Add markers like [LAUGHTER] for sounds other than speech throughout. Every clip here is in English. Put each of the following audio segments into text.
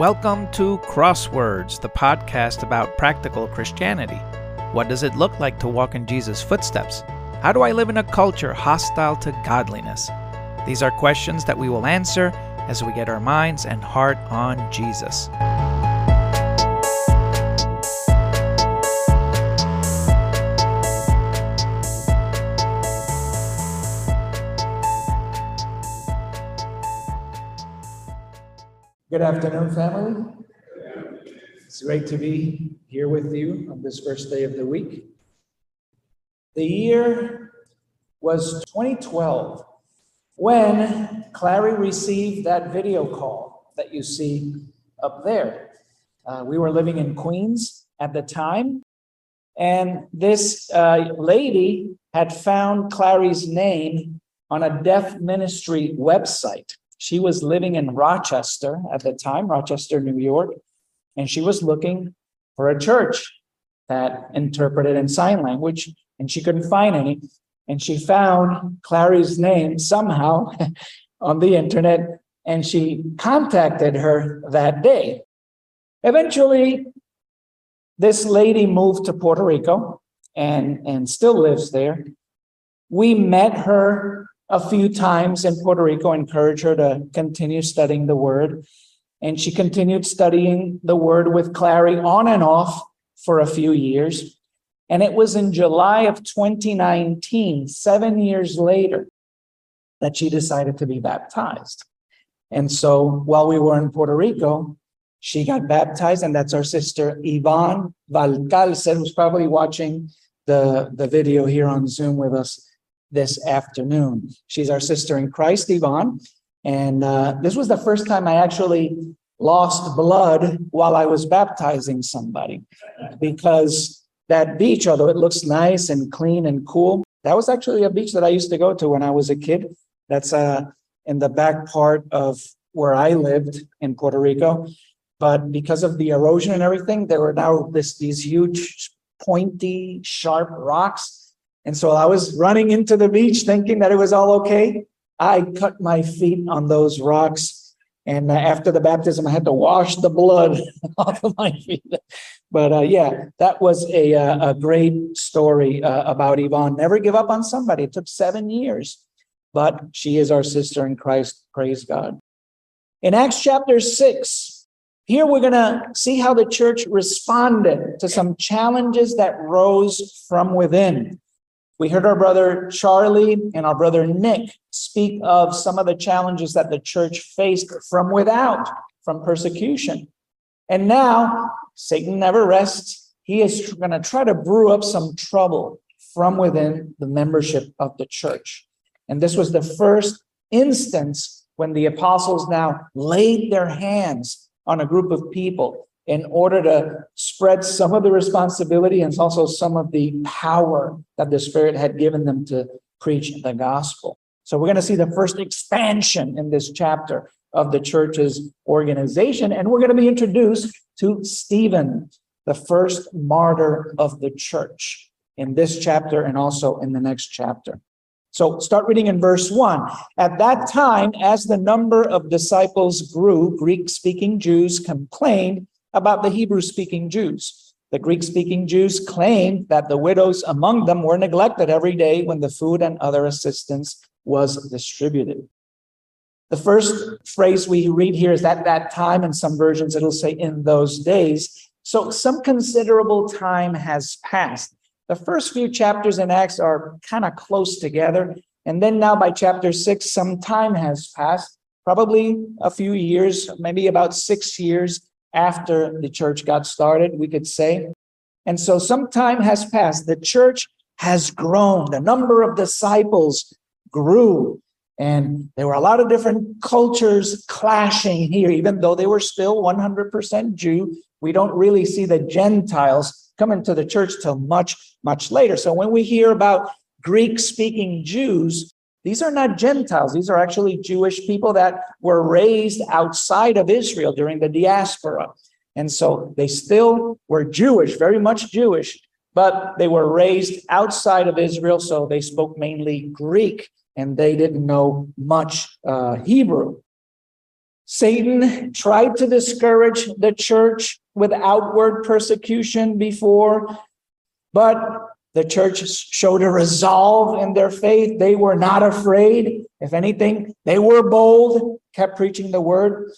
Welcome to Crosswords, the podcast about practical Christianity. What does it look like to walk in Jesus' footsteps? How do I live in a culture hostile to godliness? These are questions that we will answer as we get our minds and heart on Jesus. Good afternoon, family. It's great to be here with you on this first day of the week. The year was 2012 when Clary received that video call that you see up there. Uh, we were living in Queens at the time, and this uh, lady had found Clary's name on a deaf ministry website. She was living in Rochester at the time, Rochester, New York, and she was looking for a church that interpreted in sign language, and she couldn't find any. And she found Clary's name somehow [LAUGHS] on the internet, and she contacted her that day. Eventually, this lady moved to Puerto Rico and, and still lives there. We met her a few times in Puerto Rico, encouraged her to continue studying the word. And she continued studying the word with Clary on and off for a few years. And it was in July of 2019, seven years later, that she decided to be baptized. And so while we were in Puerto Rico, she got baptized, and that's our sister Yvonne Valcalcer, who's probably watching the, the video here on Zoom with us this afternoon. She's our sister in Christ, Yvonne. And uh, this was the first time I actually lost blood while I was baptizing somebody because that beach, although it looks nice and clean and cool, that was actually a beach that I used to go to when I was a kid. That's uh, in the back part of where I lived in Puerto Rico. But because of the erosion and everything, there were now this, these huge, pointy, sharp rocks and so I was running into the beach thinking that it was all okay. I cut my feet on those rocks. And uh, after the baptism, I had to wash the blood [LAUGHS] off of my feet. But uh, yeah, that was a, uh, a great story uh, about Yvonne. Never give up on somebody. It took seven years, but she is our sister in Christ. Praise God. In Acts chapter 6, here we're going to see how the church responded to some challenges that rose from within. We heard our brother Charlie and our brother Nick speak of some of the challenges that the church faced from without, from persecution. And now Satan never rests. He is going to try to brew up some trouble from within the membership of the church. And this was the first instance when the apostles now laid their hands on a group of people in order to spread some of the responsibility and also some of the power that the Spirit had given them to preach the gospel. So we're going to see the first expansion in this chapter of the church's organization, and we're going to be introduced to Stephen, the first martyr of the church, in this chapter and also in the next chapter. So start reading in verse 1. At that time, as the number of disciples grew, Greek speaking Jews complained about the Hebrew speaking Jews. The Greek speaking Jews claimed that the widows among them were neglected every day when the food and other assistance was distributed. The first phrase we read here is at that time. In some versions, it'll say in those days. So some considerable time has passed. The first few chapters in Acts are kind of close together. And then now by chapter six, some time has passed, probably a few years, maybe about six years after the church got started, we could say. And so some time has passed. The church has grown. The number of disciples grew. And there were a lot of different cultures clashing here, even though they were still 100% Jew. We don't really see the Gentiles come into the church till much, much later. So when we hear about Greek speaking Jews, these are not Gentiles. These are actually Jewish people that were raised outside of Israel during the diaspora. And so they still were Jewish, very much Jewish, but they were raised outside of Israel. So they spoke mainly Greek and they didn't know much uh, Hebrew. Satan tried to discourage the church with outward persecution before, but the church showed a resolve in their faith. They were not afraid. If anything, they were bold, kept preaching the word.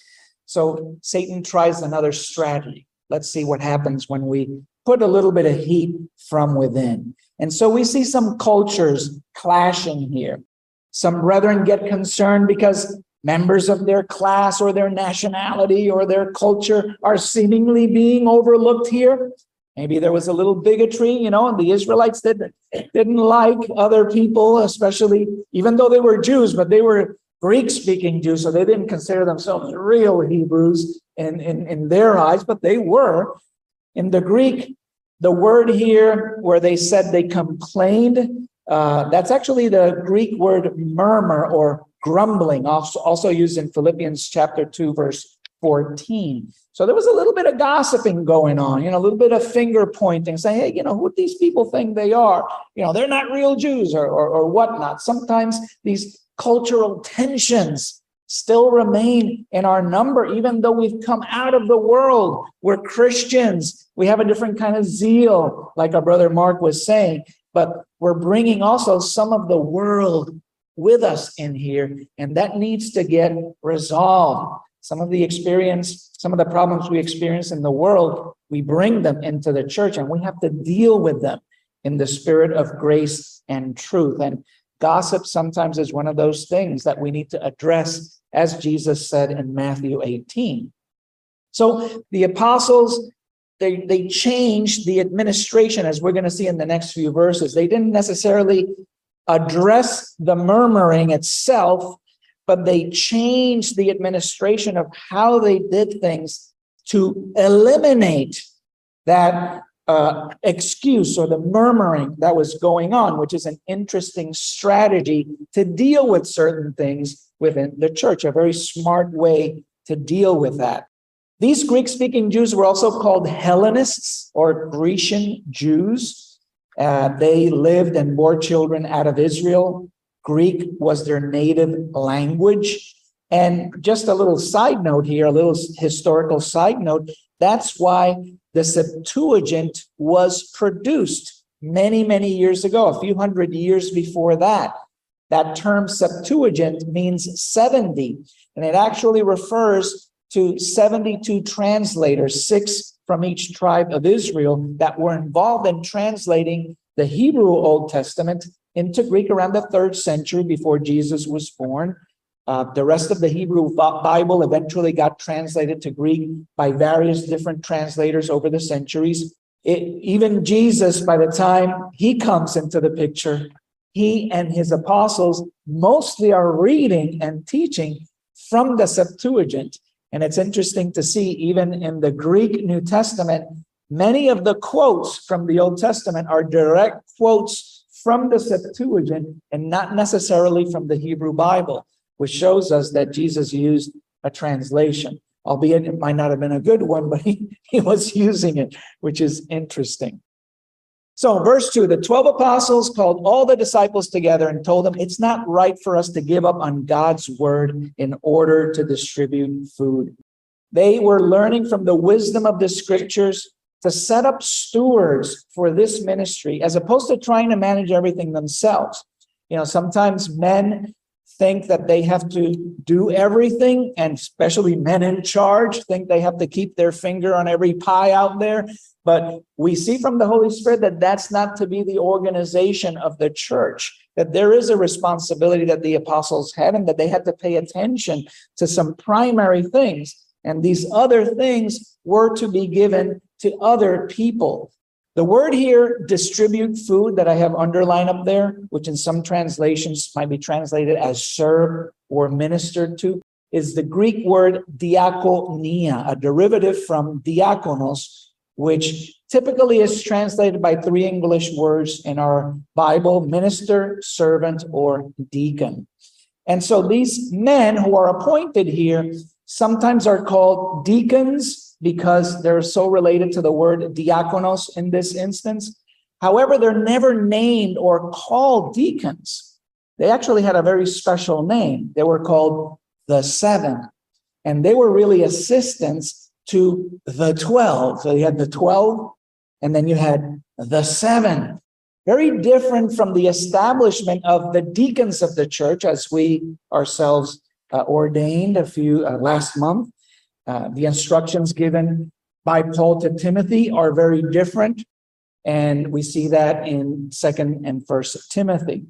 So Satan tries another strategy. Let's see what happens when we put a little bit of heat from within. And so we see some cultures clashing here. Some brethren get concerned because members of their class or their nationality or their culture are seemingly being overlooked here. Maybe there was a little bigotry, you know, and the Israelites didn't, didn't like other people, especially even though they were Jews, but they were Greek speaking Jews, so they didn't consider themselves real Hebrews in, in, in their eyes, but they were. In the Greek, the word here where they said they complained, uh, that's actually the Greek word murmur or grumbling, also, also used in Philippians chapter 2, verse 14. So there was a little bit of gossiping going on, you know, a little bit of finger pointing, saying, hey, you know, who these people think they are? You know, they're not real Jews or, or, or whatnot. Sometimes these cultural tensions still remain in our number, even though we've come out of the world. We're Christians. We have a different kind of zeal, like our brother Mark was saying, but we're bringing also some of the world with us in here, and that needs to get resolved. Some of the experience, some of the problems we experience in the world, we bring them into the church and we have to deal with them in the spirit of grace and truth. And gossip sometimes is one of those things that we need to address, as Jesus said in Matthew 18. So the apostles, they, they changed the administration, as we're going to see in the next few verses. They didn't necessarily address the murmuring itself, but they changed the administration of how they did things to eliminate that uh, excuse or the murmuring that was going on, which is an interesting strategy to deal with certain things within the church, a very smart way to deal with that. These Greek speaking Jews were also called Hellenists or Grecian Jews. Uh, they lived and bore children out of Israel. Greek was their native language. And just a little side note here, a little historical side note. That's why the Septuagint was produced many, many years ago, a few hundred years before that. That term Septuagint means 70, and it actually refers to 72 translators, six from each tribe of Israel, that were involved in translating the Hebrew Old Testament into Greek around the third century before Jesus was born. Uh, the rest of the Hebrew Bible eventually got translated to Greek by various different translators over the centuries. It, even Jesus, by the time he comes into the picture, he and his apostles mostly are reading and teaching from the Septuagint. And it's interesting to see, even in the Greek New Testament, many of the quotes from the Old Testament are direct quotes from the Septuagint and not necessarily from the Hebrew Bible, which shows us that Jesus used a translation, albeit it might not have been a good one, [LAUGHS] but he, he was using it, which is interesting. So, verse 2 the 12 apostles called all the disciples together and told them it's not right for us to give up on God's word in order to distribute food. They were learning from the wisdom of the scriptures to set up stewards for this ministry as opposed to trying to manage everything themselves. You know, sometimes men think that they have to do everything, and especially men in charge think they have to keep their finger on every pie out there. But we see from the Holy Spirit that that's not to be the organization of the church, that there is a responsibility that the apostles had and that they had to pay attention to some primary things. And these other things were to be given to other people. The word here, distribute food, that I have underlined up there, which in some translations might be translated as serve or ministered to, is the Greek word diakonia, a derivative from diakonos, which typically is translated by three English words in our Bible minister, servant, or deacon. And so these men who are appointed here sometimes are called deacons because they're so related to the word diakonos in this instance. However, they're never named or called deacons. They actually had a very special name. They were called the seven. and they were really assistants to the 12. So you had the 12, and then you had the seven. Very different from the establishment of the deacons of the church as we ourselves uh, ordained a few uh, last month. Uh, the instructions given by Paul to Timothy are very different. And we see that in second and first Timothy.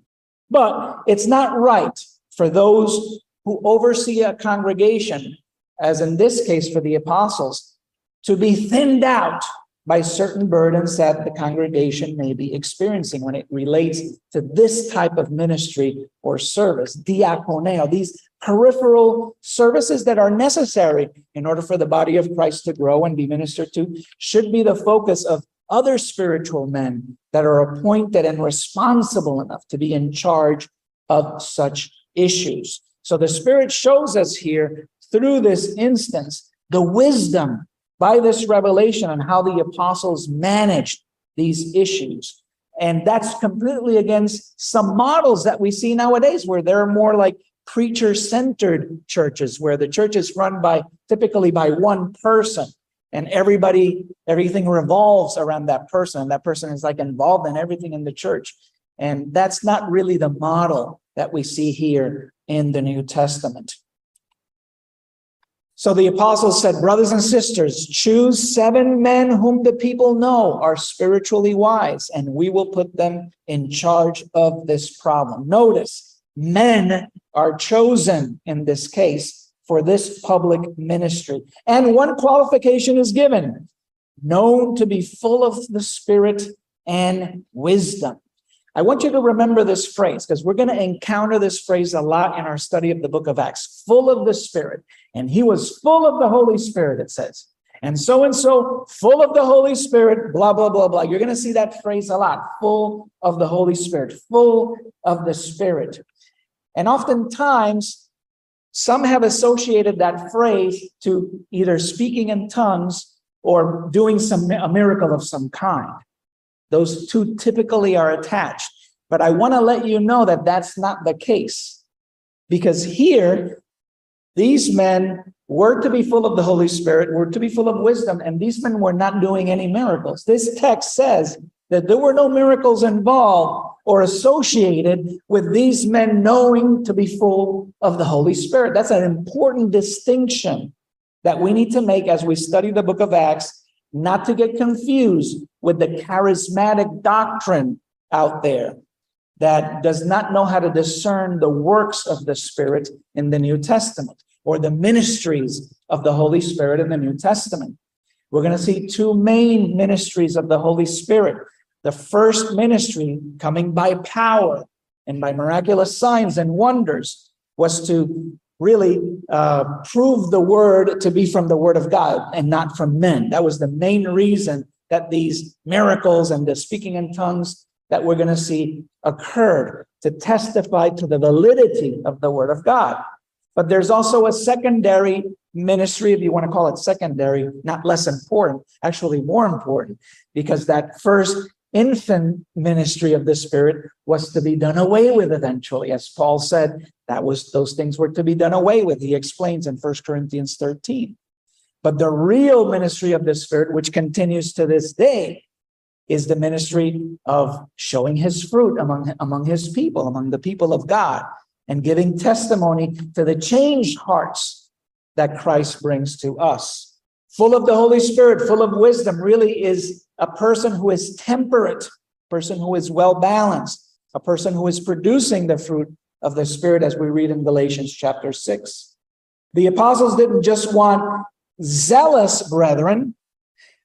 But it's not right for those who oversee a congregation, as in this case for the apostles, to be thinned out by certain burdens that the congregation may be experiencing when it relates to this type of ministry or service, diakoneo, these peripheral services that are necessary in order for the body of Christ to grow and be ministered to, should be the focus of other spiritual men that are appointed and responsible enough to be in charge of such issues. So the Spirit shows us here through this instance the wisdom by this revelation on how the apostles managed these issues. And that's completely against some models that we see nowadays where they're more like preacher centered churches where the church is run by typically by one person and everybody everything revolves around that person and that person is like involved in everything in the church and that's not really the model that we see here in the new testament so the apostles said brothers and sisters choose seven men whom the people know are spiritually wise and we will put them in charge of this problem notice men are chosen in this case for this public ministry. And one qualification is given known to be full of the Spirit and wisdom. I want you to remember this phrase because we're going to encounter this phrase a lot in our study of the book of Acts full of the Spirit. And he was full of the Holy Spirit, it says. And so and so, full of the Holy Spirit, blah, blah, blah, blah. You're going to see that phrase a lot full of the Holy Spirit, full of the Spirit. And oftentimes, some have associated that phrase to either speaking in tongues or doing some a miracle of some kind. Those two typically are attached. But I want to let you know that that's not the case. Because here, these men were to be full of the Holy Spirit, were to be full of wisdom, and these men were not doing any miracles. This text says that there were no miracles involved or associated with these men knowing to be full of the Holy Spirit. That's an important distinction that we need to make as we study the book of Acts, not to get confused with the charismatic doctrine out there that does not know how to discern the works of the Spirit in the New Testament or the ministries of the Holy Spirit in the New Testament. We're going to see two main ministries of the Holy Spirit the first ministry coming by power and by miraculous signs and wonders was to really uh, prove the word to be from the word of God and not from men. That was the main reason that these miracles and the speaking in tongues that we're going to see occurred to testify to the validity of the word of God. But there's also a secondary ministry, if you want to call it secondary, not less important, actually more important, because that first infant ministry of the Spirit was to be done away with eventually. As Paul said, that was those things were to be done away with. He explains in First Corinthians 13. But the real ministry of the Spirit, which continues to this day, is the ministry of showing his fruit among, among his people, among the people of God, and giving testimony to the changed hearts that Christ brings to us. Full of the Holy Spirit, full of wisdom, really is a person who is temperate, a person who is well balanced, a person who is producing the fruit of the Spirit, as we read in Galatians chapter 6. The apostles didn't just want zealous brethren,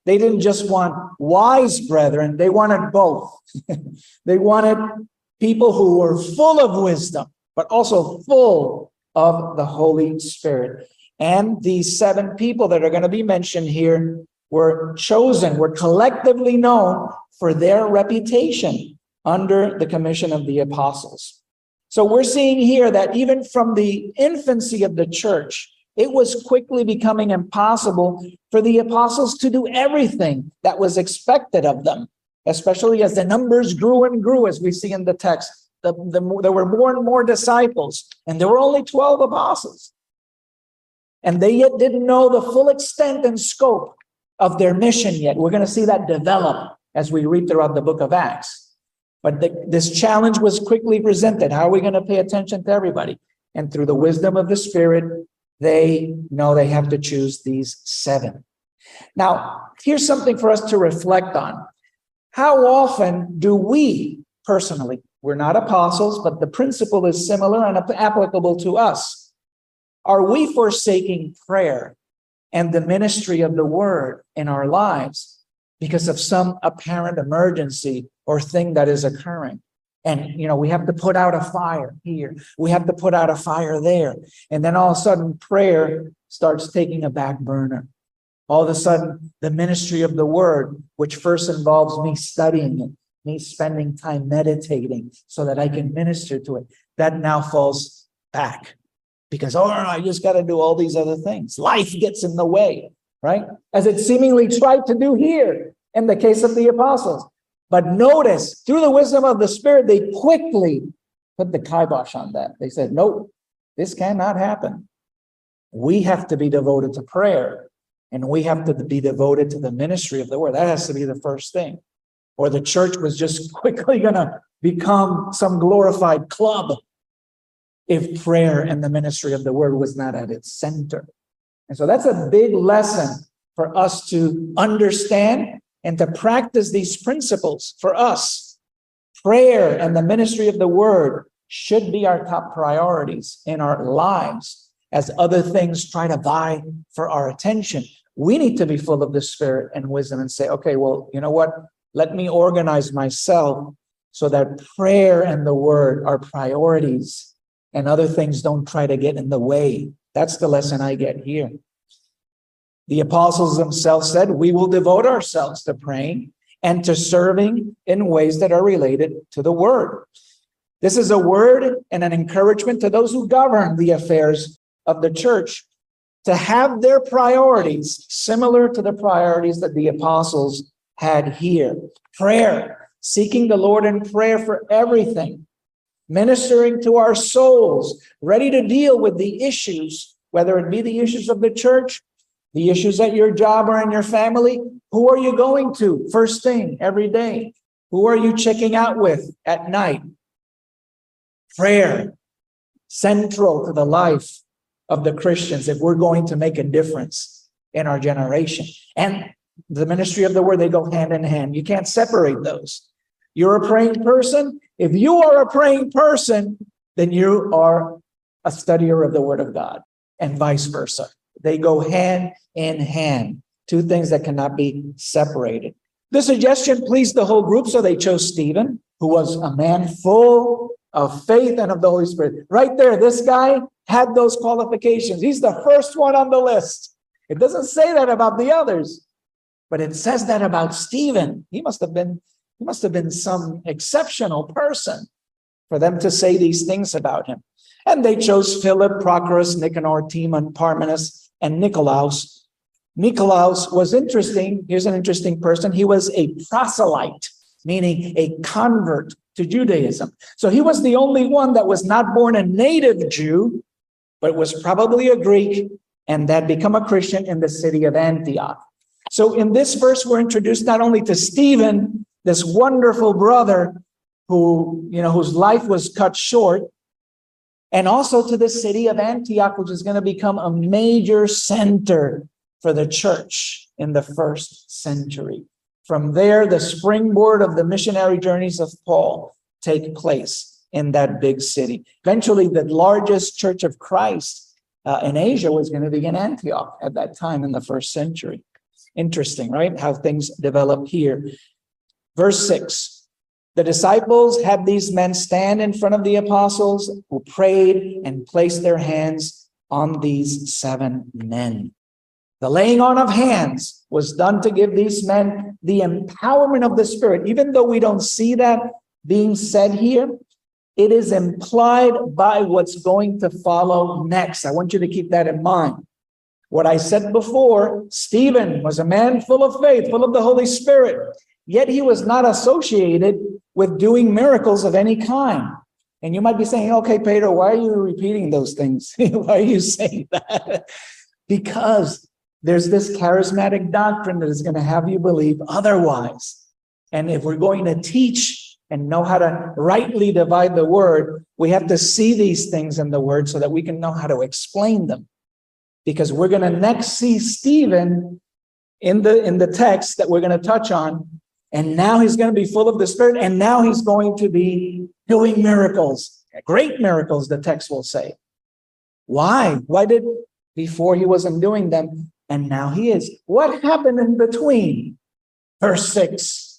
they didn't just want wise brethren, they wanted both. [LAUGHS] they wanted people who were full of wisdom, but also full of the Holy Spirit. And these seven people that are going to be mentioned here were chosen, were collectively known for their reputation under the commission of the apostles. So we're seeing here that even from the infancy of the church, it was quickly becoming impossible for the apostles to do everything that was expected of them, especially as the numbers grew and grew, as we see in the text. The, the, there were more and more disciples, and there were only 12 apostles. And they yet didn't know the full extent and scope of their mission yet. We're going to see that develop as we read throughout the book of Acts. But the, this challenge was quickly presented. How are we going to pay attention to everybody? And through the wisdom of the Spirit, they know they have to choose these seven. Now, here's something for us to reflect on. How often do we personally, we're not apostles, but the principle is similar and applicable to us. Are we forsaking prayer and the ministry of the word in our lives because of some apparent emergency or thing that is occurring? And, you know, we have to put out a fire here. We have to put out a fire there. And then all of a sudden, prayer starts taking a back burner. All of a sudden, the ministry of the word, which first involves me studying it, me spending time meditating so that I can minister to it, that now falls back because, oh, I just got to do all these other things. Life gets in the way, right? As it seemingly tried to do here in the case of the apostles. But notice, through the wisdom of the Spirit, they quickly put the kibosh on that. They said, nope, this cannot happen. We have to be devoted to prayer and we have to be devoted to the ministry of the word. That has to be the first thing. Or the church was just [LAUGHS] quickly going to become some glorified club if prayer and the ministry of the word was not at its center. And so that's a big lesson for us to understand and to practice these principles for us. Prayer and the ministry of the word should be our top priorities in our lives as other things try to vie for our attention. We need to be full of the spirit and wisdom and say, okay, well, you know what? Let me organize myself so that prayer and the word are priorities and other things don't try to get in the way. That's the lesson I get here. The apostles themselves said, We will devote ourselves to praying and to serving in ways that are related to the word. This is a word and an encouragement to those who govern the affairs of the church to have their priorities similar to the priorities that the apostles had here prayer, seeking the Lord in prayer for everything, ministering to our souls, ready to deal with the issues, whether it be the issues of the church the issues at your job or in your family, who are you going to first thing every day? Who are you checking out with at night? Prayer, central to the life of the Christians if we're going to make a difference in our generation. And the ministry of the word, they go hand in hand. You can't separate those. You're a praying person. If you are a praying person, then you are a studier of the word of God, and vice versa. They go hand in hand, two things that cannot be separated. The suggestion pleased the whole group, so they chose Stephen, who was a man full of faith and of the Holy Spirit. Right there, this guy had those qualifications. He's the first one on the list. It doesn't say that about the others, but it says that about Stephen. He must have been he must have been some exceptional person for them to say these things about him. And they chose Philip, Prochorus, Nicanor, Timon, Parmenas, and Nicolaus. Nicolaus was interesting. Here's an interesting person. He was a proselyte, meaning a convert to Judaism. So he was the only one that was not born a native Jew, but was probably a Greek and that become a Christian in the city of Antioch. So in this verse, we're introduced not only to Stephen, this wonderful brother who, you know, whose life was cut short, and also to the city of Antioch, which is going to become a major center for the church in the first century. From there, the springboard of the missionary journeys of Paul take place in that big city. Eventually, the largest church of Christ uh, in Asia was going to be in Antioch at that time in the first century. Interesting, right? How things develop here. Verse 6 the disciples had these men stand in front of the apostles who prayed and placed their hands on these seven men. The laying on of hands was done to give these men the empowerment of the Spirit. Even though we don't see that being said here, it is implied by what's going to follow next. I want you to keep that in mind. What I said before, Stephen was a man full of faith, full of the Holy Spirit, yet he was not associated with doing miracles of any kind. And you might be saying, okay, Pedro, why are you repeating those things? [LAUGHS] why are you saying that? [LAUGHS] Because there's this charismatic doctrine that is going to have you believe otherwise. And if we're going to teach and know how to rightly divide the word, we have to see these things in the word so that we can know how to explain them. Because we're going to next see Stephen in the in the text that we're going to touch on and now he's going to be full of the spirit and now he's going to be doing miracles great miracles the text will say. Why? Why did before he wasn't doing them and now he is. What happened in between? Verse 6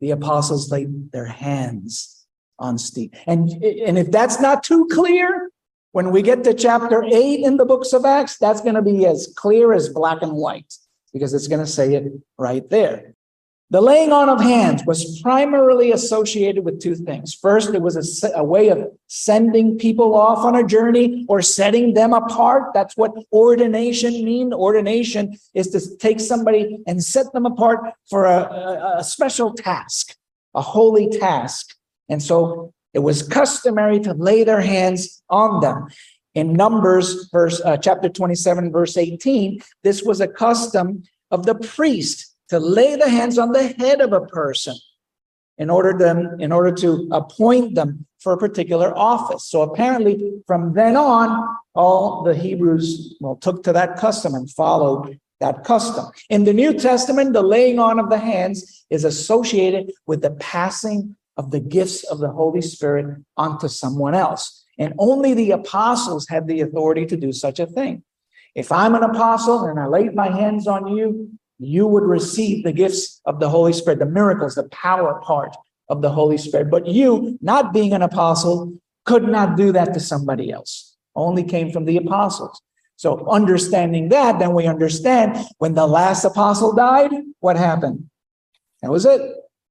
the apostles laid their hands on steve. And and if that's not too clear when we get to chapter 8 in the books of acts that's going to be as clear as black and white because it's going to say it right there. The laying on of hands was primarily associated with two things. First, it was a, a, way of sending people off on a journey or setting them apart. That's what ordination mean. Ordination is to take somebody and set them apart for a, a, a special task, a holy task. And so it was customary to lay their hands on them in Numbers, verse uh, chapter 27, verse 18, this was a custom of the priest to lay the hands on the head of a person in order to, in order to appoint them for a particular office. So apparently, from then on, all the Hebrews well took to that custom and followed that custom. In the New Testament, the laying on of the hands is associated with the passing of the gifts of the Holy Spirit onto someone else. And only the apostles had the authority to do such a thing. If I'm an apostle and I laid my hands on you, you would receive the gifts of the Holy Spirit, the miracles, the power part of the Holy Spirit. But you, not being an apostle, could not do that to somebody else. Only came from the apostles. So understanding that, then we understand when the last apostle died, what happened? That was it.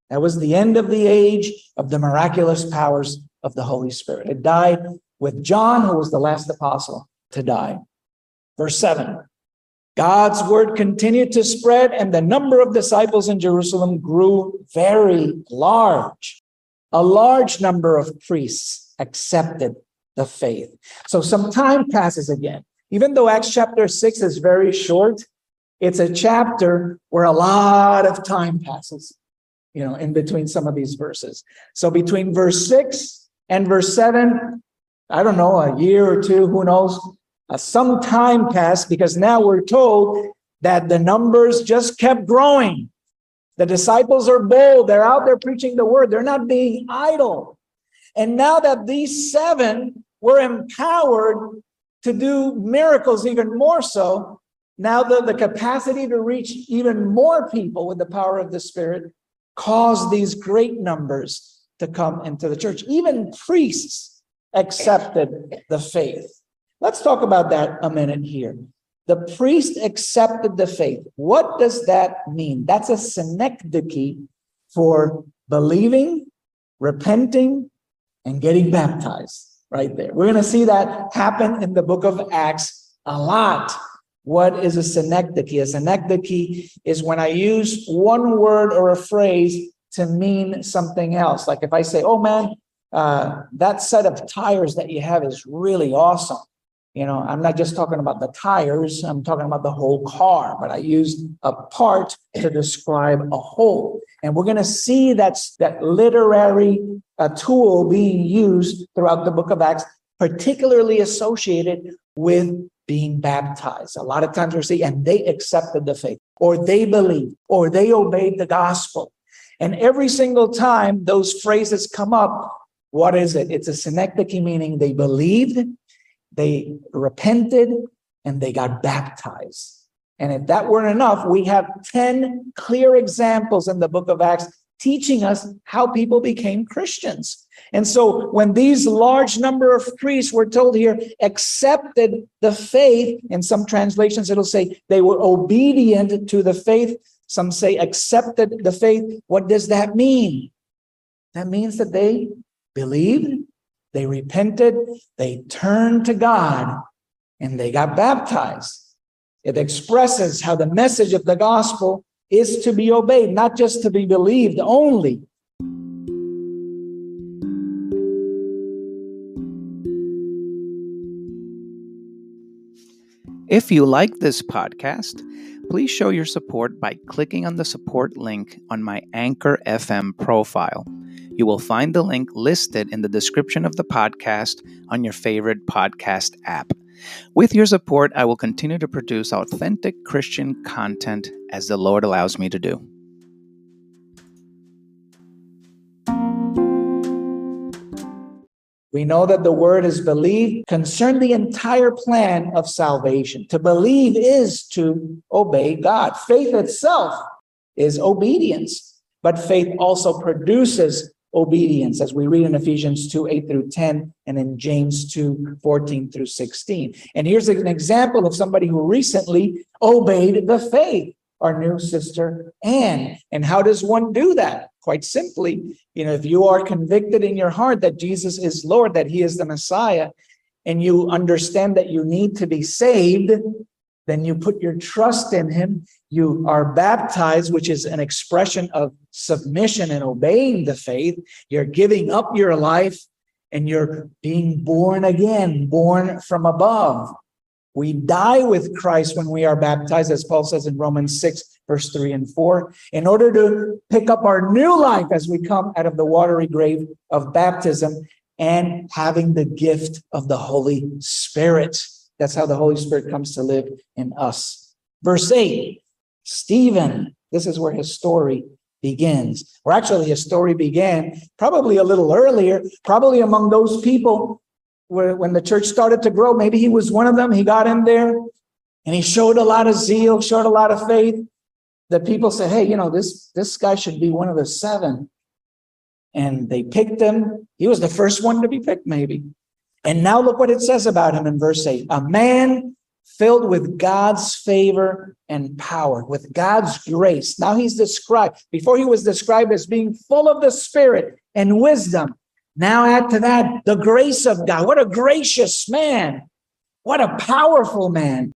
That was the end of the age of the miraculous powers of the Holy Spirit. It died with John, who was the last apostle to die. Verse 7 God's word continued to spread, and the number of disciples in Jerusalem grew very large. A large number of priests accepted the faith. So some time passes again. Even though Acts chapter 6 is very short, it's a chapter where a lot of time passes, you know, in between some of these verses. So between verse 6 and verse 7, I don't know, a year or two, who knows? Uh, some time passed because now we're told that the numbers just kept growing. The disciples are bold. They're out there preaching the word. They're not being idle. And now that these seven were empowered to do miracles even more so, now the, the capacity to reach even more people with the power of the Spirit caused these great numbers to come into the church. Even priests accepted the faith. Let's talk about that a minute here. The priest accepted the faith. What does that mean? That's a synecdoche for believing, repenting, and getting baptized right there. We're going to see that happen in the book of Acts a lot. What is a synecdoche? A synecdoche is when I use one word or a phrase to mean something else. Like if I say, oh man, uh, that set of tires that you have is really awesome. You know, I'm not just talking about the tires, I'm talking about the whole car, but I used a part to describe a whole. And we're going to see that's that literary uh, tool being used throughout the book of Acts, particularly associated with being baptized. A lot of times we see, and they accepted the faith, or they believed, or they obeyed the gospel. And every single time those phrases come up, what is it? It's a synecdoche, meaning they believed, they repented, and they got baptized. And if that weren't enough, we have 10 clear examples in the book of Acts teaching us how people became Christians. And so when these large number of priests were told here accepted the faith, in some translations it'll say they were obedient to the faith some say accepted the faith. What does that mean? That means that they believed, they repented, they turned to God, and they got baptized. It expresses how the message of the gospel is to be obeyed, not just to be believed only, If you like this podcast, please show your support by clicking on the support link on my Anchor FM profile. You will find the link listed in the description of the podcast on your favorite podcast app. With your support, I will continue to produce authentic Christian content as the Lord allows me to do. We know that the word is believed concern the entire plan of salvation. To believe is to obey God. Faith itself is obedience, but faith also produces obedience, as we read in Ephesians 2 8 through 10, and in James 2 14 through 16. And here's an example of somebody who recently obeyed the faith, our new sister Anne. And how does one do that? Quite simply, you know, if you are convicted in your heart that Jesus is Lord, that He is the Messiah, and you understand that you need to be saved, then you put your trust in him. You are baptized, which is an expression of submission and obeying the faith. You're giving up your life and you're being born again, born from above. We die with Christ when we are baptized, as Paul says in Romans 6, verse 3 and 4, in order to pick up our new life as we come out of the watery grave of baptism and having the gift of the Holy Spirit. That's how the Holy Spirit comes to live in us. Verse 8 Stephen, this is where his story begins. Or actually, his story began probably a little earlier, probably among those people where when the church started to grow. Maybe he was one of them. He got in there and he showed a lot of zeal, showed a lot of faith. The people say, Hey, you know, this, this guy should be one of the seven. And they picked him. He was the first one to be picked, maybe. And now look what it says about him in verse 8 a man filled with God's favor and power, with God's grace. Now he's described, before he was described as being full of the Spirit and wisdom. Now add to that the grace of God. What a gracious man. What a powerful man.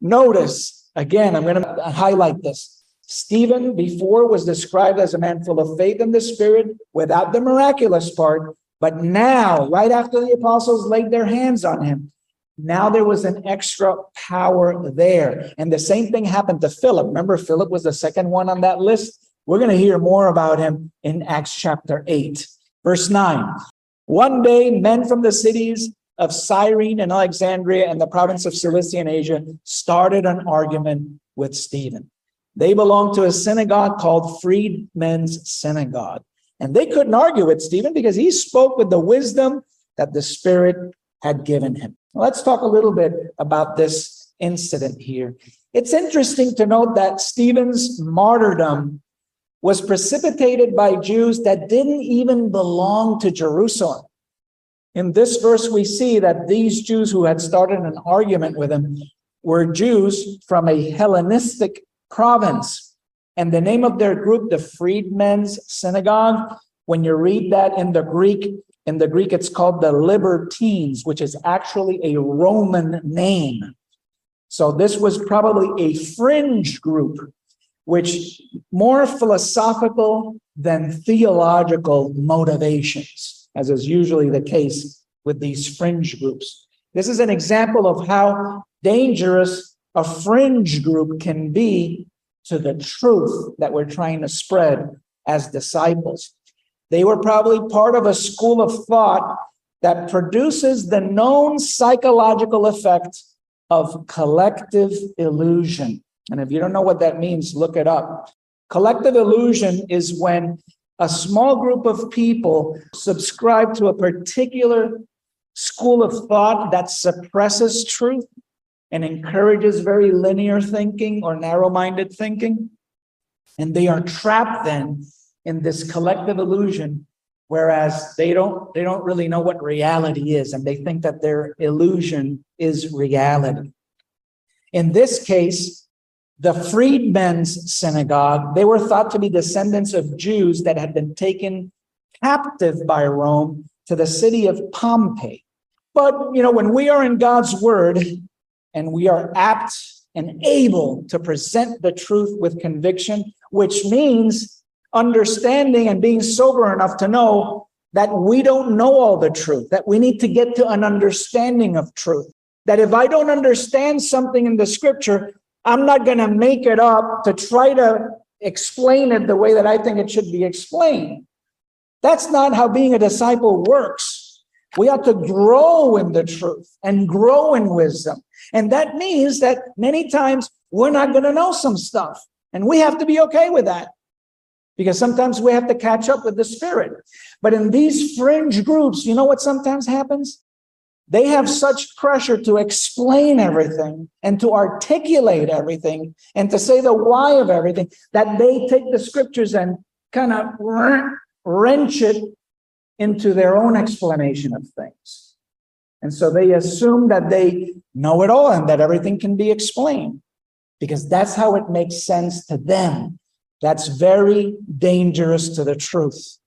Notice, again, I'm going to highlight this. Stephen before was described as a man full of faith in the Spirit without the miraculous part. But now, right after the apostles laid their hands on him, now there was an extra power there. And the same thing happened to Philip. Remember, Philip was the second one on that list. We're going to hear more about him in Acts chapter 8, verse 9. One day, men from the cities of Cyrene and Alexandria and the province of Cilicia Asia started an argument with Stephen. They belonged to a synagogue called Freedmen's Synagogue. And they couldn't argue with Stephen because he spoke with the wisdom that the Spirit had given him. Let's talk a little bit about this incident here. It's interesting to note that Stephen's martyrdom was precipitated by Jews that didn't even belong to Jerusalem. In this verse, we see that these Jews who had started an argument with him were Jews from a Hellenistic province. And the name of their group, the Freedmen's Synagogue, when you read that in the Greek, in the Greek, it's called the Libertines, which is actually a Roman name. So this was probably a fringe group, which more philosophical than theological motivations, as is usually the case with these fringe groups. This is an example of how dangerous a fringe group can be to the truth that we're trying to spread as disciples. They were probably part of a school of thought that produces the known psychological effect of collective illusion. And if you don't know what that means, look it up. Collective illusion is when a small group of people subscribe to a particular school of thought that suppresses truth and encourages very linear thinking or narrow minded thinking. And they are trapped then in this collective illusion whereas they don't they don't really know what reality is and they think that their illusion is reality in this case the freedmen's synagogue they were thought to be descendants of jews that had been taken captive by rome to the city of pompeii but you know when we are in god's word and we are apt and able to present the truth with conviction, which means understanding and being sober enough to know that we don't know all the truth, that we need to get to an understanding of truth. that if I don't understand something in the scripture, I'm not going to make it up to try to explain it the way that I think it should be explained. That's not how being a disciple works. We have to grow in the truth and grow in wisdom. And that means that many times we're not going to know some stuff. And we have to be okay with that because sometimes we have to catch up with the spirit. But in these fringe groups, you know what sometimes happens? They have such pressure to explain everything and to articulate everything and to say the why of everything that they take the scriptures and kind of wrench it into their own explanation of things. And so they assume that they know it all and that everything can be explained because that's how it makes sense to them. That's very dangerous to the truth.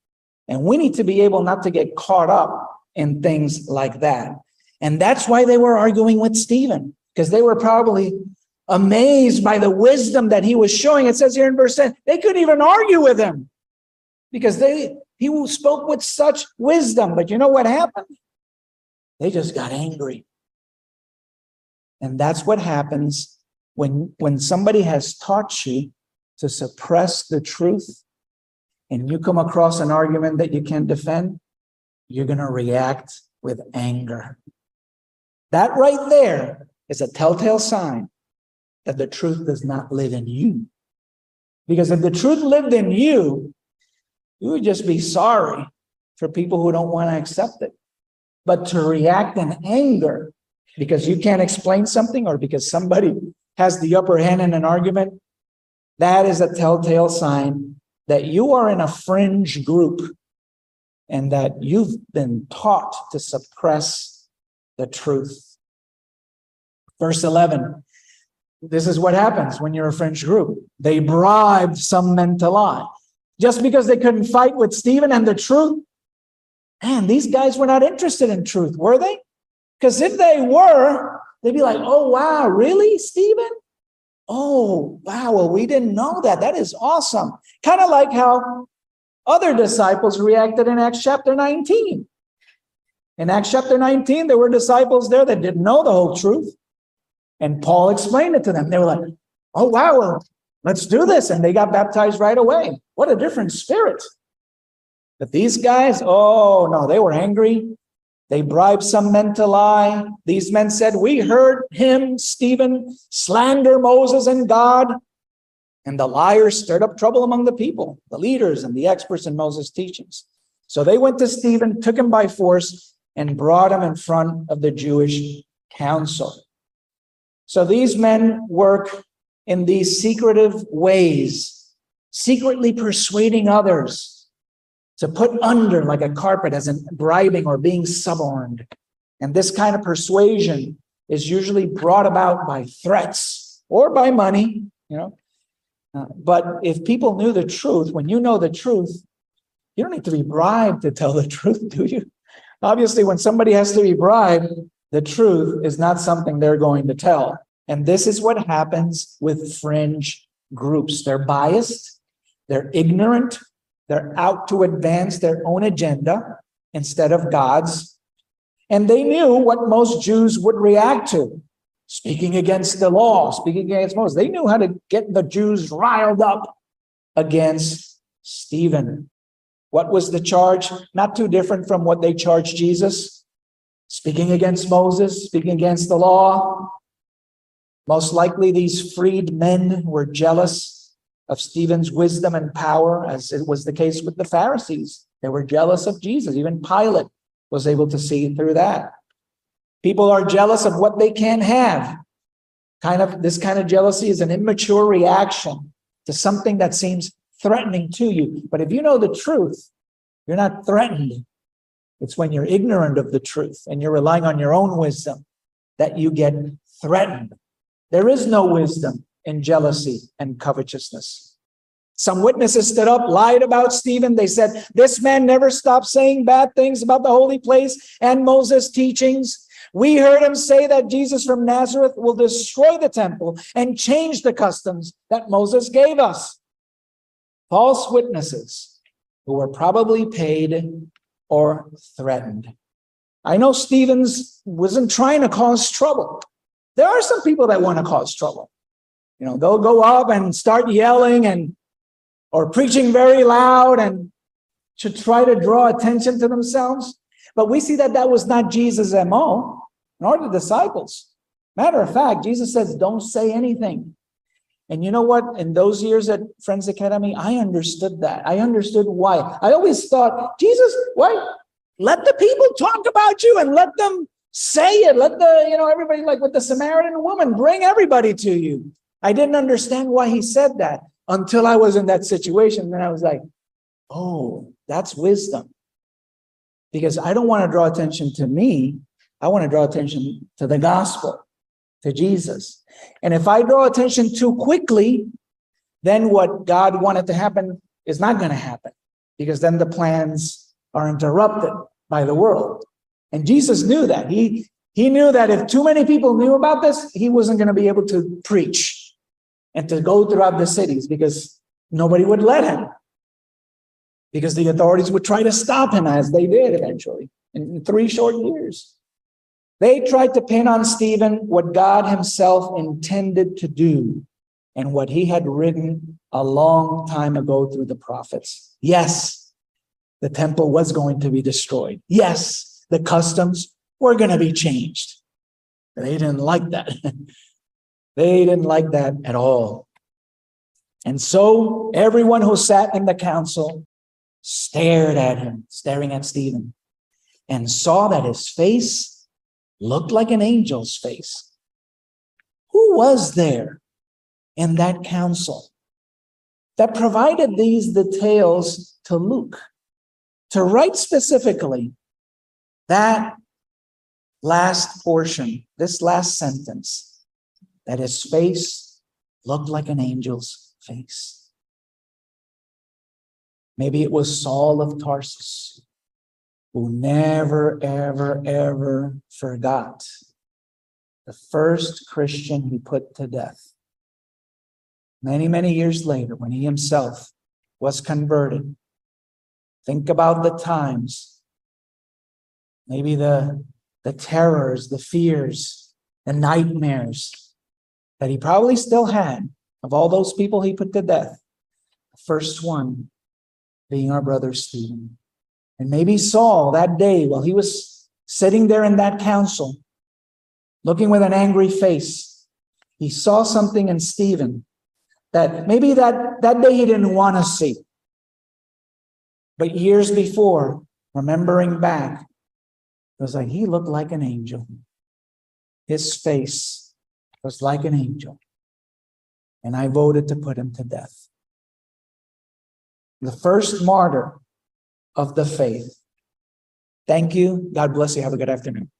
And we need to be able not to get caught up in things like that. And that's why they were arguing with Stephen, because they were probably amazed by the wisdom that he was showing. It says here in verse 10, they couldn't even argue with him because they he spoke with such wisdom. But you know what happened? They just got angry. And that's what happens when, when somebody has taught you to suppress the truth and you come across an argument that you can't defend, you're going to react with anger. That right there is a telltale sign that the truth does not live in you. Because if the truth lived in you, you would just be sorry for people who don't want to accept it. But to react in anger because you can't explain something or because somebody has the upper hand in an argument, that is a telltale sign that you are in a fringe group and that you've been taught to suppress the truth. Verse 11 this is what happens when you're a fringe group. They bribed some men to lie. Just because they couldn't fight with Stephen and the truth, man, these guys were not interested in truth, were they? Because if they were, they'd be like, oh, wow, really, Stephen? Oh, wow, well, we didn't know that. That is awesome. Kind of like how other disciples reacted in Acts chapter 19. In Acts chapter 19, there were disciples there that didn't know the whole truth. And Paul explained it to them. They were like, oh, wow, well, let's do this. And they got baptized right away. What a different spirit. But these guys, oh, no, they were angry. They bribed some men to lie. These men said, We heard him, Stephen, slander Moses and God. And the liars stirred up trouble among the people, the leaders and the experts in Moses' teachings. So they went to Stephen, took him by force, and brought him in front of the Jewish council. So these men work in these secretive ways, secretly persuading others to put under like a carpet as in bribing or being suborned. And this kind of persuasion is usually brought about by threats or by money, you know. Uh, but if people knew the truth, when you know the truth, you don't need to be bribed to tell the [LAUGHS] truth, do you? Obviously, when somebody has to be bribed, the truth is not something they're going to tell. And this is what happens with fringe groups. They're biased, they're ignorant, they're out to advance their own agenda instead of God's. And they knew what most Jews would react to speaking against the law, speaking against Moses. They knew how to get the Jews riled up against Stephen. What was the charge? Not too different from what they charged Jesus. Speaking against Moses, speaking against the law. Most likely, these freed men were jealous of Stephen's wisdom and power, as it was the case with the Pharisees. They were jealous of Jesus. Even Pilate was able to see through that. People are jealous of what they can have. Kind of this kind of jealousy is an immature reaction to something that seems threatening to you. But if you know the truth, you're not threatened. It's when you're ignorant of the truth and you're relying on your own wisdom that you get threatened. There is no wisdom in jealousy and covetousness. Some witnesses stood up, lied about Stephen. They said, This man never stopped saying bad things about the holy place and Moses' teachings. We heard him say that Jesus from Nazareth will destroy the temple and change the customs that Moses gave us. False witnesses who were probably paid or threatened. I know Stephen's wasn't trying to cause trouble. There are some people that want to cause trouble. You know, they'll go up and start yelling and or preaching very loud and to try to draw attention to themselves. But we see that that was not Jesus' MO, nor the disciples. Matter of fact, Jesus says, don't say anything. And you know what? In those years at Friends Academy, I understood that. I understood why. I always thought, Jesus, why? Let the people talk about you and let them say it. Let the, you know, everybody, like with the Samaritan woman, bring everybody to you. I didn't understand why he said that until I was in that situation. Then I was like, oh, that's wisdom. Because I don't want to draw attention to me. I want to draw attention to the gospel, to Jesus. And if I draw attention too quickly, then what God wanted to happen is not going to happen because then the plans are interrupted by the world. And Jesus knew that. He, he knew that if too many people knew about this, he wasn't going to be able to preach and to go throughout the cities because nobody would let him. Because the authorities would try to stop him as they did eventually in three short years. They tried to pin on Stephen what God himself intended to do and what he had written a long time ago through the prophets. Yes, the temple was going to be destroyed. Yes, the customs were going to be changed. They didn't like that. [LAUGHS] they didn't like that at all. And so everyone who sat in the council stared at him, staring at Stephen, and saw that his face looked like an angel's face. Who was there in that council that provided these details to Luke to write specifically that last portion, this last sentence, that his face looked like an angel's face? Maybe it was Saul of Tarsus who never, ever, ever forgot the first Christian he put to death. Many, many years later, when he himself was converted, think about the times, maybe the, the terrors, the fears, the nightmares that he probably still had of all those people he put to death. The first one being our brother Stephen. And maybe Saul that day while he was sitting there in that council, looking with an angry face, he saw something in Stephen that maybe that, that day he didn't want to see. But years before, remembering back, it was like he looked like an angel. His face was like an angel. And I voted to put him to death. The first martyr of the faith. Thank you. God bless you. Have a good afternoon.